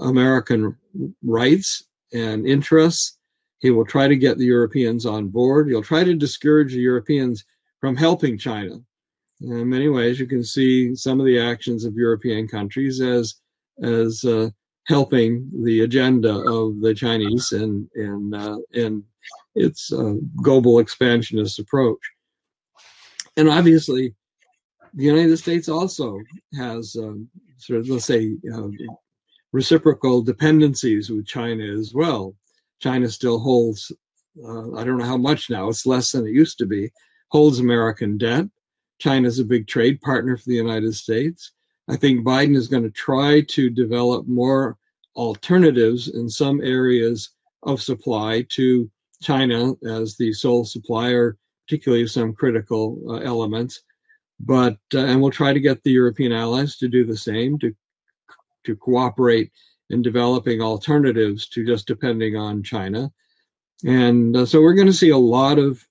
American rights and interests. He will try to get the Europeans on board. He'll try to discourage the Europeans from helping China. In many ways, you can see some of the actions of European countries as as uh, helping the agenda of the Chinese and and uh, and its uh, global expansionist approach. And obviously, the United States also has um, sort of let's say uh, reciprocal dependencies with China as well. China still holds, uh, I don't know how much now, it's less than it used to be, holds American debt. China is a big trade partner for the United States. I think Biden is going to try to develop more alternatives in some areas of supply to China as the sole supplier, particularly of some critical uh, elements. But uh, and we'll try to get the European allies to do the same to to cooperate in developing alternatives to just depending on China. And uh, so we're going to see a lot of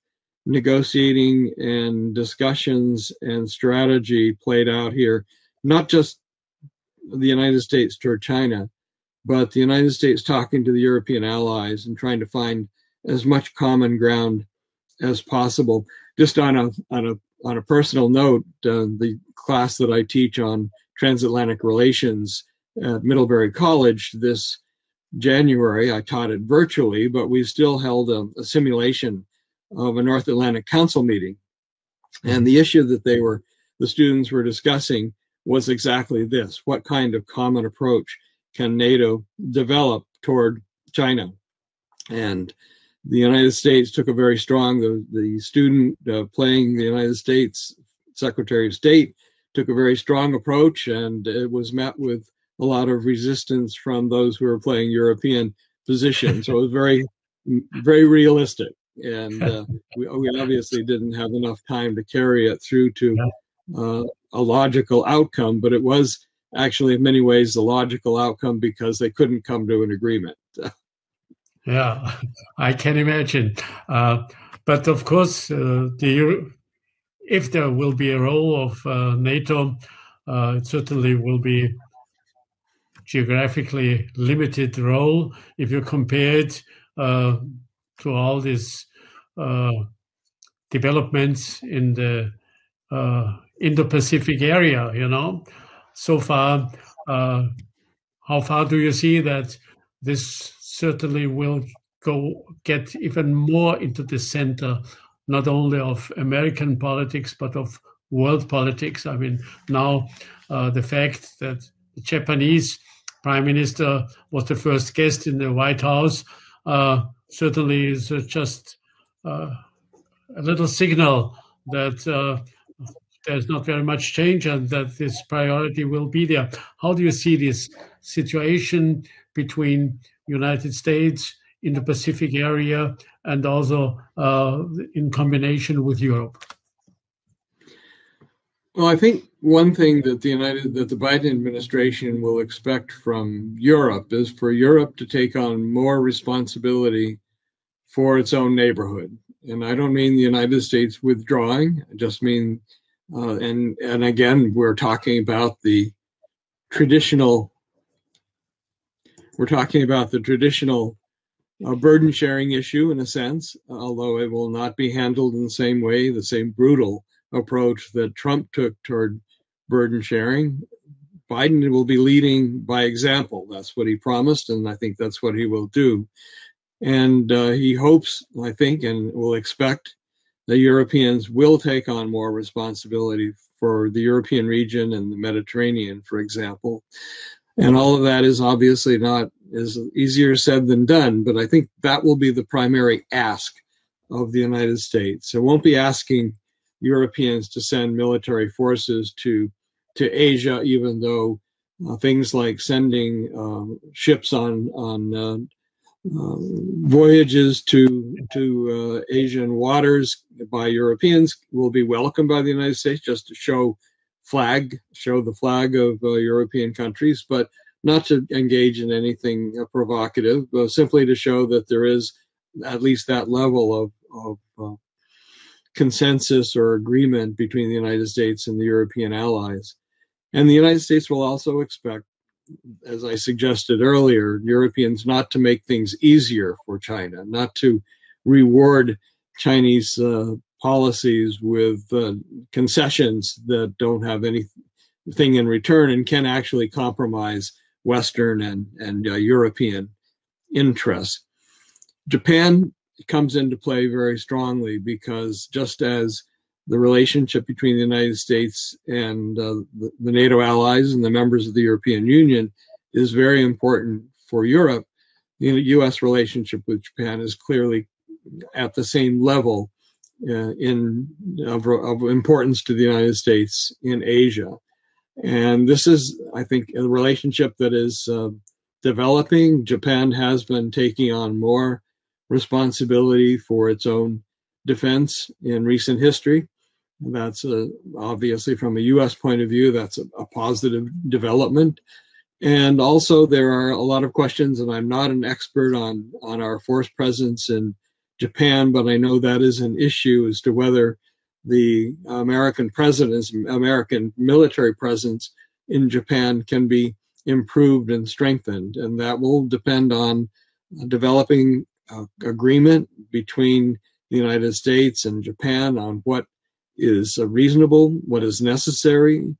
negotiating and discussions and strategy played out here, not just the United States toward China, but the United States talking to the European allies and trying to find as much common ground as possible. Just on a on a on a personal note, uh, the class that I teach on transatlantic relations at Middlebury College this January. I taught it virtually, but we still held a, a simulation of a North Atlantic Council meeting. And the issue that they were, the students were discussing was exactly this what kind of common approach can NATO develop toward China? And the United States took a very strong, the, the student uh, playing the United States Secretary of State took a very strong approach, and it was met with a lot of resistance from those who were playing European positions. so it was very, very realistic. And uh, we, we, obviously didn't have enough time to carry it through to uh, a logical outcome, but it was actually, in many ways, the logical outcome because they couldn't come to an agreement. yeah, I can imagine. Uh, but of course, uh, the, if there will be a role of uh, NATO, uh, it certainly will be geographically limited role if you compare it uh, to all these uh, developments in the Indo-Pacific area. You know, so far, how far do you see that this certainly will go get even more into the center, not only of American politics but of world politics? I mean, now uh, the fact that the Japanese prime minister was the first guest in the White House, uh, certainly is uh, just uh, a little signal that uh, there's not very much change and that this priority will be there. How do you see this situation between United States in the Pacific area and also uh, in combination with Europe? Well, I think one thing that the United that the Biden administration will expect from Europe is for Europe to take on more responsibility for its own neighborhood. And I don't mean the United States withdrawing. I just mean, uh, and and again, we're talking about the traditional. We're talking about the traditional uh, burden sharing issue in a sense, although it will not be handled in the same way, the same brutal approach that Trump took toward burden sharing. Biden will be leading by example. That's what he promised, and I think that's what he will do. And uh, he hopes, I think, and will expect the Europeans will take on more responsibility for the European region and the Mediterranean, for example. And all of that is obviously not is easier said than done, but I think that will be the primary ask of the United States. It won't be asking Europeans to send military forces to to Asia, even though uh, things like sending um, ships on on uh, uh, voyages to to uh, Asian waters by Europeans will be welcomed by the United States just to show flag, show the flag of uh, European countries, but not to engage in anything uh, provocative, but simply to show that there is at least that level of, of uh, consensus or agreement between the United States and the European allies. And the United States will also expect, as I suggested earlier, Europeans not to make things easier for China, not to reward Chinese uh, policies with uh, concessions that don't have anything in return and can actually compromise Western and, and uh, European interests. Japan comes into play very strongly because just as the relationship between the United States and uh, the, the, NATO allies and the members of the European Union is very important for Europe, the U.S. relationship with Japan is clearly at the same level uh, in of, of, importance to the United States in Asia. And this is, I think, a relationship that is uh, developing. Japan has been taking on more responsibility for its own defense in recent history. That's a, obviously from a U.S. point of view, that's a, a, positive development. And also, there are a lot of questions, and I'm not an expert on on our force presence in Japan, but I know that is an issue as to whether the American presence, American military presence in Japan can be improved and strengthened, and that will depend on developing uh, agreement between the United States and Japan on what is reasonable, what is necessary,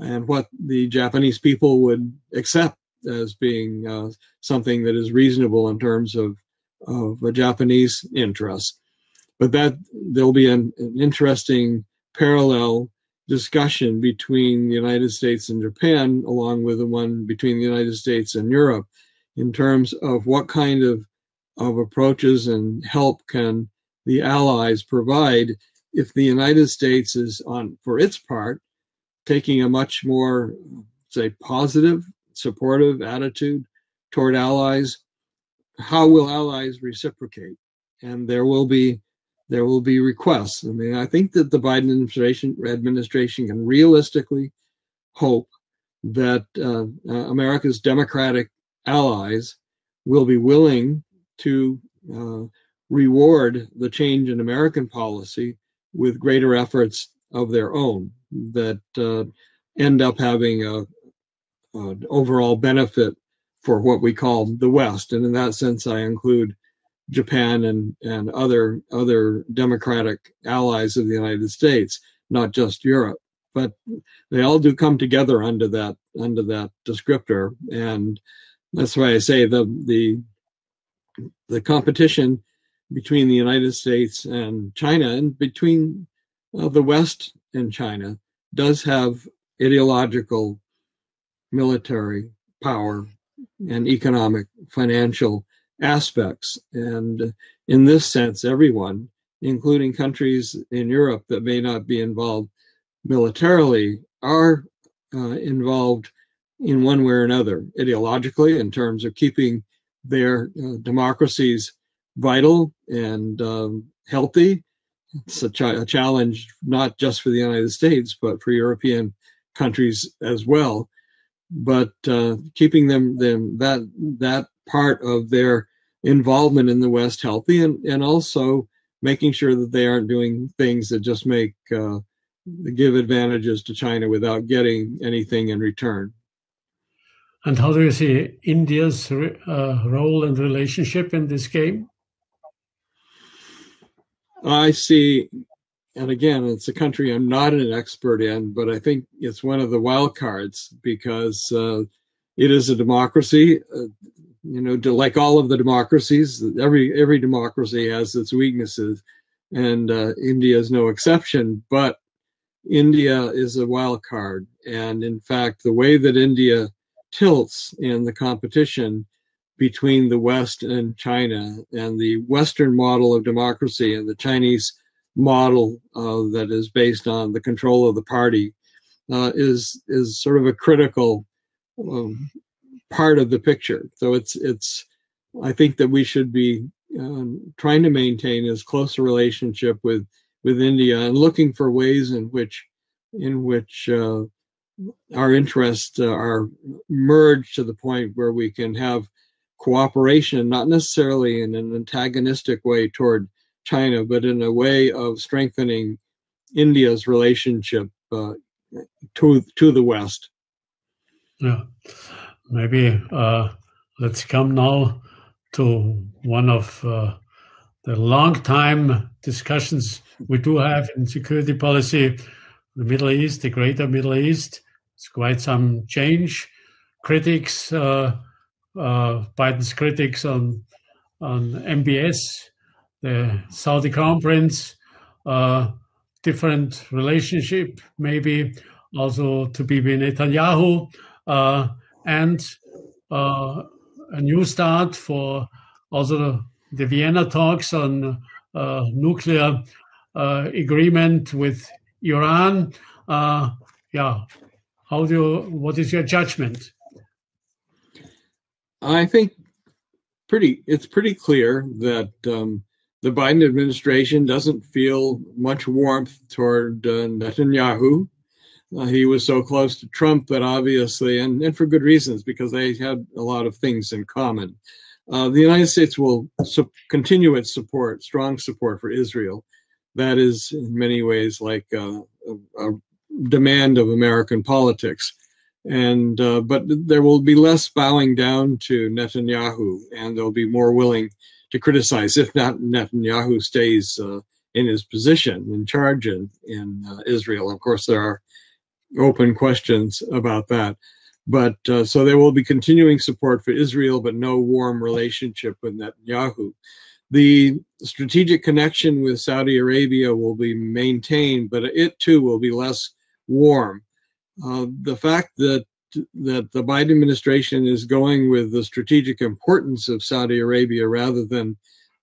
and what the Japanese people would accept as being uh, something that is reasonable in terms of of a Japanese interest. But that there'll be an, an interesting parallel discussion between the United States and Japan, along with the one between the United States and Europe, in terms of what kind of of approaches and help can the allies provide if the United States is on, for its part, taking a much more, say, positive, supportive attitude toward allies, how will allies reciprocate? And there will be there will be requests. I mean, I think that the Biden administration administration can realistically hope that uh, uh, America's democratic allies will be willing to uh, reward the change in American policy with greater efforts of their own that uh, end up having a, an overall benefit for what we call the West. And in that sense, I include Japan and, and other other democratic allies of the United States, not just Europe. But they all do come together under that under that descriptor, and that's why I say the the the competition between the United States and China and between uh, the West and China does have ideological, military power and economic, financial aspects. And in this sense, everyone, including countries in Europe that may not be involved militarily, are uh, involved in one way or another, ideologically, in terms of keeping their uh, democracies vital and um, healthy. It's a, ch- a, challenge not just for the United States, but for European countries as well. But uh, keeping them, them that that part of their involvement in the West healthy, and and also making sure that they aren't doing things that just make uh, give advantages to China without getting anything in return. And how do you see India's uh, role and relationship in this game? I see, and again, it's a country I'm not an expert in, but I think it's one of the wild cards because uh, it is a democracy. Uh, you know, like all of the democracies, every every democracy has its weaknesses, and uh, India is no exception. But India is a wild card, and in fact, the way that India tilts in the competition between the West and China and the Western model of democracy and the Chinese model uh, that is based on the control of the party uh, is is sort of a critical um, part of the picture. So it's it's I think that we should be um, trying to maintain as close a relationship with with India and looking for ways in which in which uh, our interests uh, are merged to the point where we can have cooperation, not necessarily in an antagonistic way toward China, but in a way of strengthening India's relationship uh, to to the West. Yeah, maybe uh, let's come now to one of uh, the long time discussions we do have in security policy, the Middle East, the Greater Middle East. It's quite some change. Critics, uh, uh, Biden's critics on on MBS, the Saudi Crown Prince, uh, different relationship, maybe also to Bibi Netanyahu, uh, and uh, a new start for also the Vienna talks on uh, nuclear uh, agreement with Iran. Uh, yeah, how do you, what is your judgment? I think pretty it's pretty clear that um, the Biden administration doesn't feel much warmth toward uh, Netanyahu. Uh, he was so close to Trump that obviously, and, and for good reasons, because they had a lot of things in common. Uh, the United States will su- continue its support, strong support for Israel. That is, in many ways, like a, a, a demand of American politics. And uh, but there will be less bowing down to Netanyahu, and they'll be more willing to criticize if not Netanyahu stays uh, in his position in charge in, in uh, Israel. Of course, there are open questions about that. But uh, so there will be continuing support for Israel, but no warm relationship with Netanyahu. The strategic connection with Saudi Arabia will be maintained, but it too will be less warm. Uh, the fact that that the Biden administration is going with the strategic importance of Saudi Arabia rather than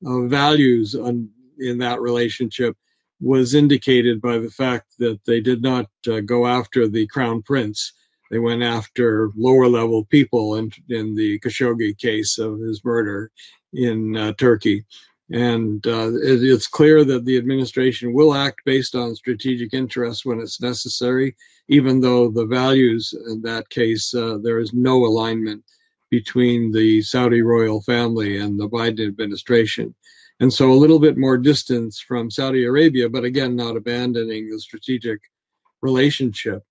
uh, values on, in that relationship was indicated by the fact that they did not uh, go after the crown prince. They went after lower level people in, in the Khashoggi case of his murder in uh, Turkey. And uh, it, it's clear that the administration will act based on strategic interests when it's necessary, even though the values in that case, uh, there is no alignment between the Saudi royal family and the Biden administration. And so a little bit more distance from Saudi Arabia, but again, not abandoning the strategic relationship.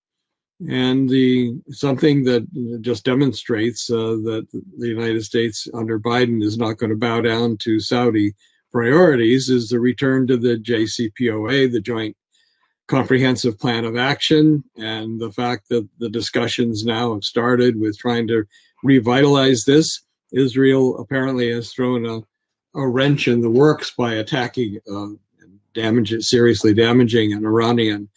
And the something that just demonstrates uh, that the United States under Biden is not going to bow down to Saudi priorities is the return to the JCPOA, the Joint Comprehensive Plan of Action, and the fact that the discussions now have started with trying to revitalize this. Israel apparently has thrown a, a wrench in the works by attacking, uh, damage, seriously damaging an Iranian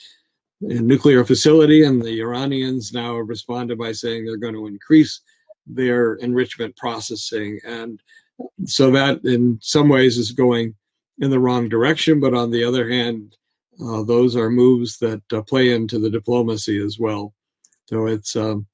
nuclear facility, and the Iranians now have responded by saying they're going to increase their enrichment processing and so that in some ways is going in the wrong direction. But on the other hand, uh, those are moves that uh, play into the diplomacy as well. So it's, um,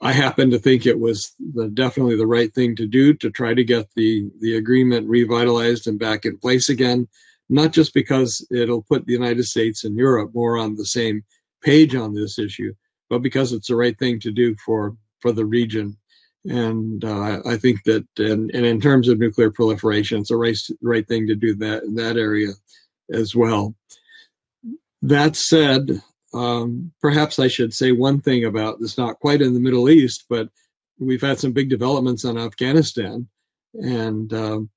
I happen to think it was the, definitely the right thing to do to try to get the, the agreement revitalized and back in place again, not just because it'll put the United States and Europe more on the same page on this issue, but because it's the right thing to do for, for the region and uh, I think that, and, and in terms of nuclear proliferation, it's the right, right thing to do that in that area as well. That said, um, perhaps I should say one thing about this, not quite in the Middle East, but we've had some big developments on Afghanistan. And um,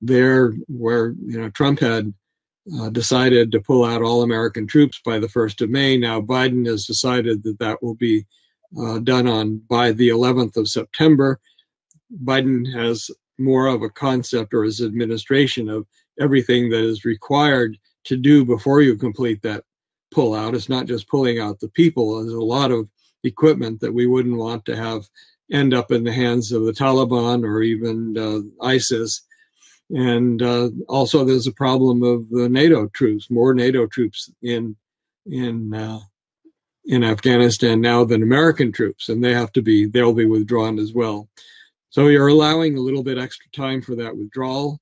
there, where you know Trump had uh, decided to pull out all American troops by the 1st of May, now Biden has decided that that will be uh, done on by the 11th of September. Biden has more of a concept or his administration of everything that is required to do before you complete that pullout. It's not just pulling out the people. There's a lot of equipment that we wouldn't want to have end up in the hands of the Taliban or even uh, ISIS. And uh, also, there's a problem of the NATO troops, more NATO troops in in uh, in Afghanistan now than American troops, and they have to be they'll be withdrawn as well. So you're allowing a little bit extra time for that withdrawal,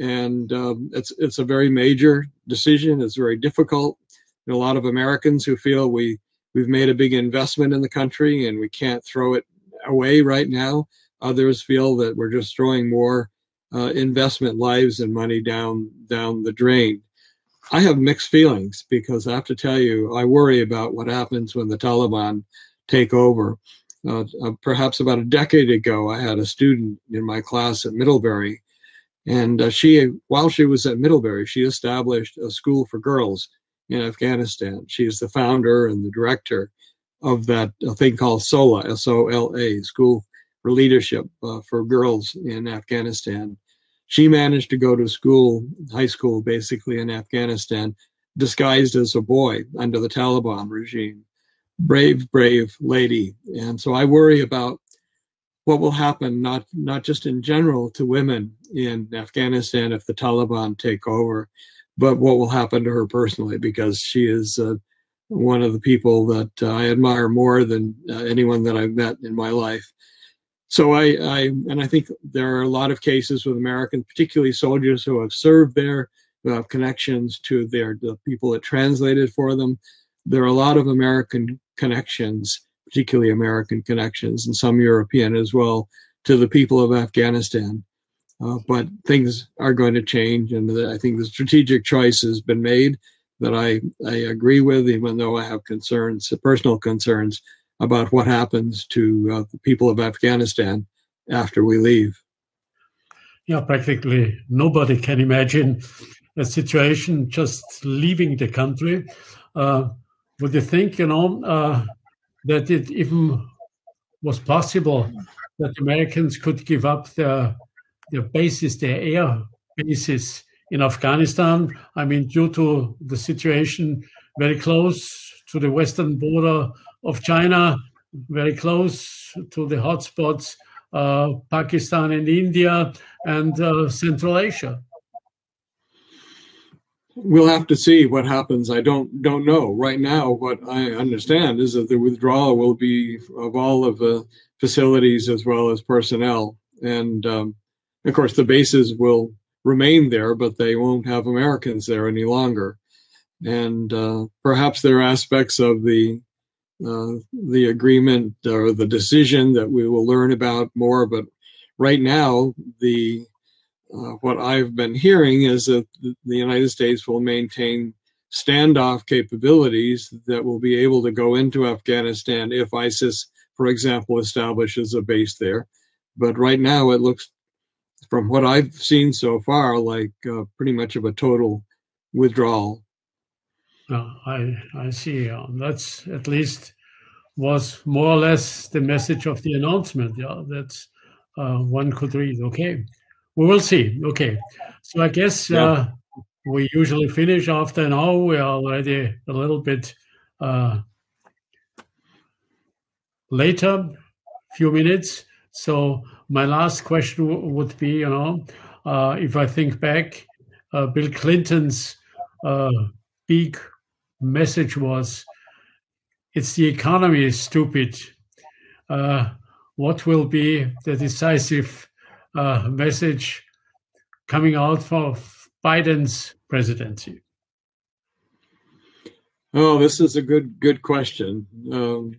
and um, it's it's a very major decision. It's very difficult. There a lot of Americans who feel we we've made a big investment in the country and we can't throw it away right now. Others feel that we're just throwing more uh, investment lives and money down down the drain. I have mixed feelings because I have to tell you, I worry about what happens when the Taliban take over. Uh, uh, perhaps about a decade ago, I had a student in my class at Middlebury, and uh, she, while she was at Middlebury, she established a school for girls in Afghanistan. She is the founder and the director of that thing called SOLA, S-O-L-A, School for Leadership uh, for Girls in Afghanistan. She managed to go to school, high school, basically in Afghanistan, disguised as a boy under the Taliban regime. Brave, brave lady. And so I worry about what will happen, not not just in general to women in Afghanistan if the Taliban take over, but what will happen to her personally because she is uh, one of the people that uh, I admire more than uh, anyone that I've met in my life so I, I, and I think there are a lot of cases with Americans, particularly soldiers who have served there, who have connections to their the people that translated for them. There are a lot of American connections, particularly American connections, and some European as well, to the people of Afghanistan. Uh, but things are going to change, and I think the strategic choice has been made that I, I agree with, even though I have concerns, personal concerns about what happens to uh, the people of Afghanistan after we leave. Yeah, practically nobody can imagine a situation just leaving the country. Uh, would you think, you know, uh, that it even was possible that Americans could give up their their bases, their air bases in Afghanistan? I mean, due to the situation very close to the western border of China, very close to the hotspots, uh, Pakistan and India and uh, Central Asia. We'll have to see what happens. I don't don't know right now. What I understand is that the withdrawal will be of all of the facilities as well as personnel, and um, of course the bases will remain there, but they won't have Americans there any longer. And uh, perhaps there are aspects of the the agreement or the decision that we will learn about more. But right now, the uh, what I've been hearing is that the United States will maintain standoff capabilities that will be able to go into Afghanistan if ISIS, for example, establishes a base there. But right now, it looks, from what I've seen so far, like uh, pretty much of a total withdrawal. Uh, I I see. Um, that's at least was more or less the message of the announcement. Yeah, that uh, one could read. Okay, we will see. Okay, so I guess yeah. uh, we usually finish after an hour. We are already a little bit uh, later, few minutes. So my last question would be, you know, uh, if I think back, uh, Bill Clinton's uh, big message was it's the economy is stupid. Uh, what will be the decisive uh, message coming out for Biden's presidency? Oh, this is a good good question. Um,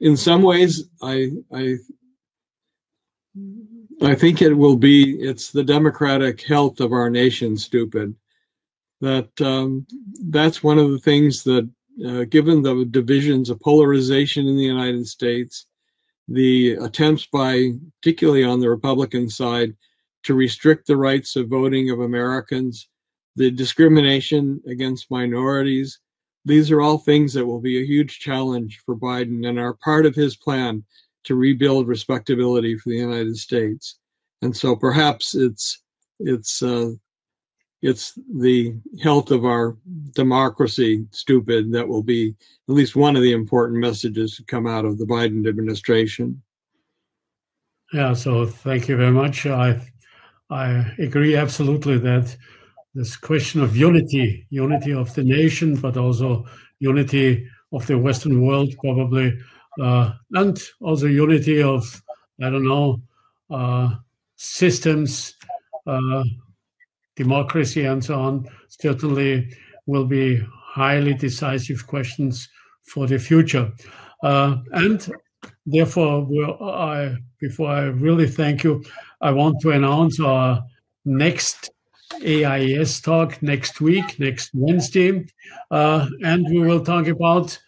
in some ways, I I I think it will be it's the democratic health of our nation stupid. That um, that's one of the things that uh, given the divisions of polarization in the United States, the attempts by, particularly on the Republican side, to restrict the rights of voting of Americans, the discrimination against minorities, these are all things that will be a huge challenge for Biden and are part of his plan to rebuild respectability for the United States. And so perhaps it's it's uh, it's the health of our democracy stupid that will be at least one of the important messages to come out of the Biden administration. Yeah, so thank you very much. I I agree absolutely that this question of unity, unity of the nation, but also unity of the Western world, probably, uh, and also unity of I don't know uh, systems, uh, democracy, and so on, certainly will be highly decisive questions for the future. Uh, and therefore, I, before I really thank you, I want to announce our next AIES talk next week, next Wednesday, uh, and we will talk about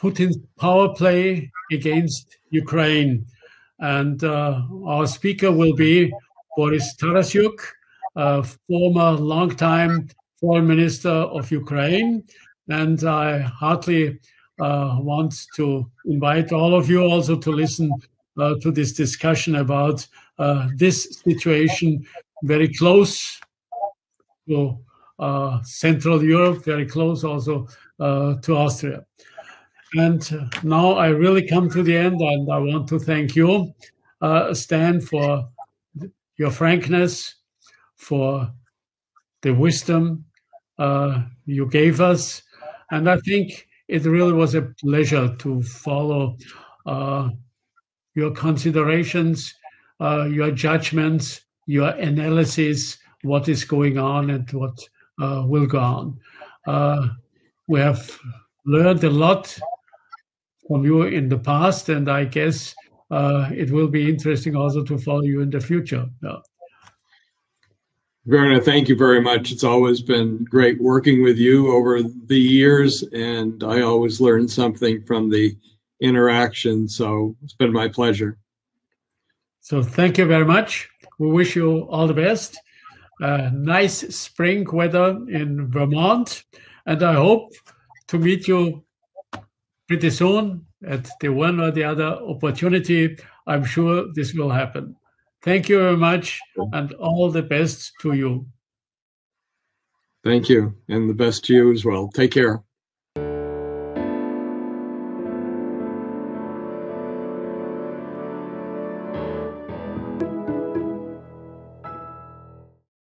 Putin's power play against Ukraine. And uh, our speaker will be Boris Tarasyuk, uh, former longtime foreign minister of Ukraine. And I heartily uh, want to invite all of you also to listen uh, to this discussion about uh, this situation very close to uh, Central Europe, very close also uh, to Austria. And now I really come to the end, and I want to thank you, Stan, for your frankness, for the wisdom uh, you gave us. And I think it really was a pleasure to follow uh, your considerations, uh, your judgments, your analysis, what is going on and what uh, will go on. Uh, we have learned a lot from you in the past, and I guess uh, it will be interesting also to follow you in the future. Yeah. Werner, thank you very much. It's always been great working with you over the years, and I always learn something from the interaction. So it's been my pleasure. So thank you very much. We wish you all the best. Uh, nice spring weather in Vermont, and I hope to meet you pretty soon at the one or the other opportunity. I'm sure this will happen. Thank you very much and all the best to you. Thank you, and the best to you as well. Take care.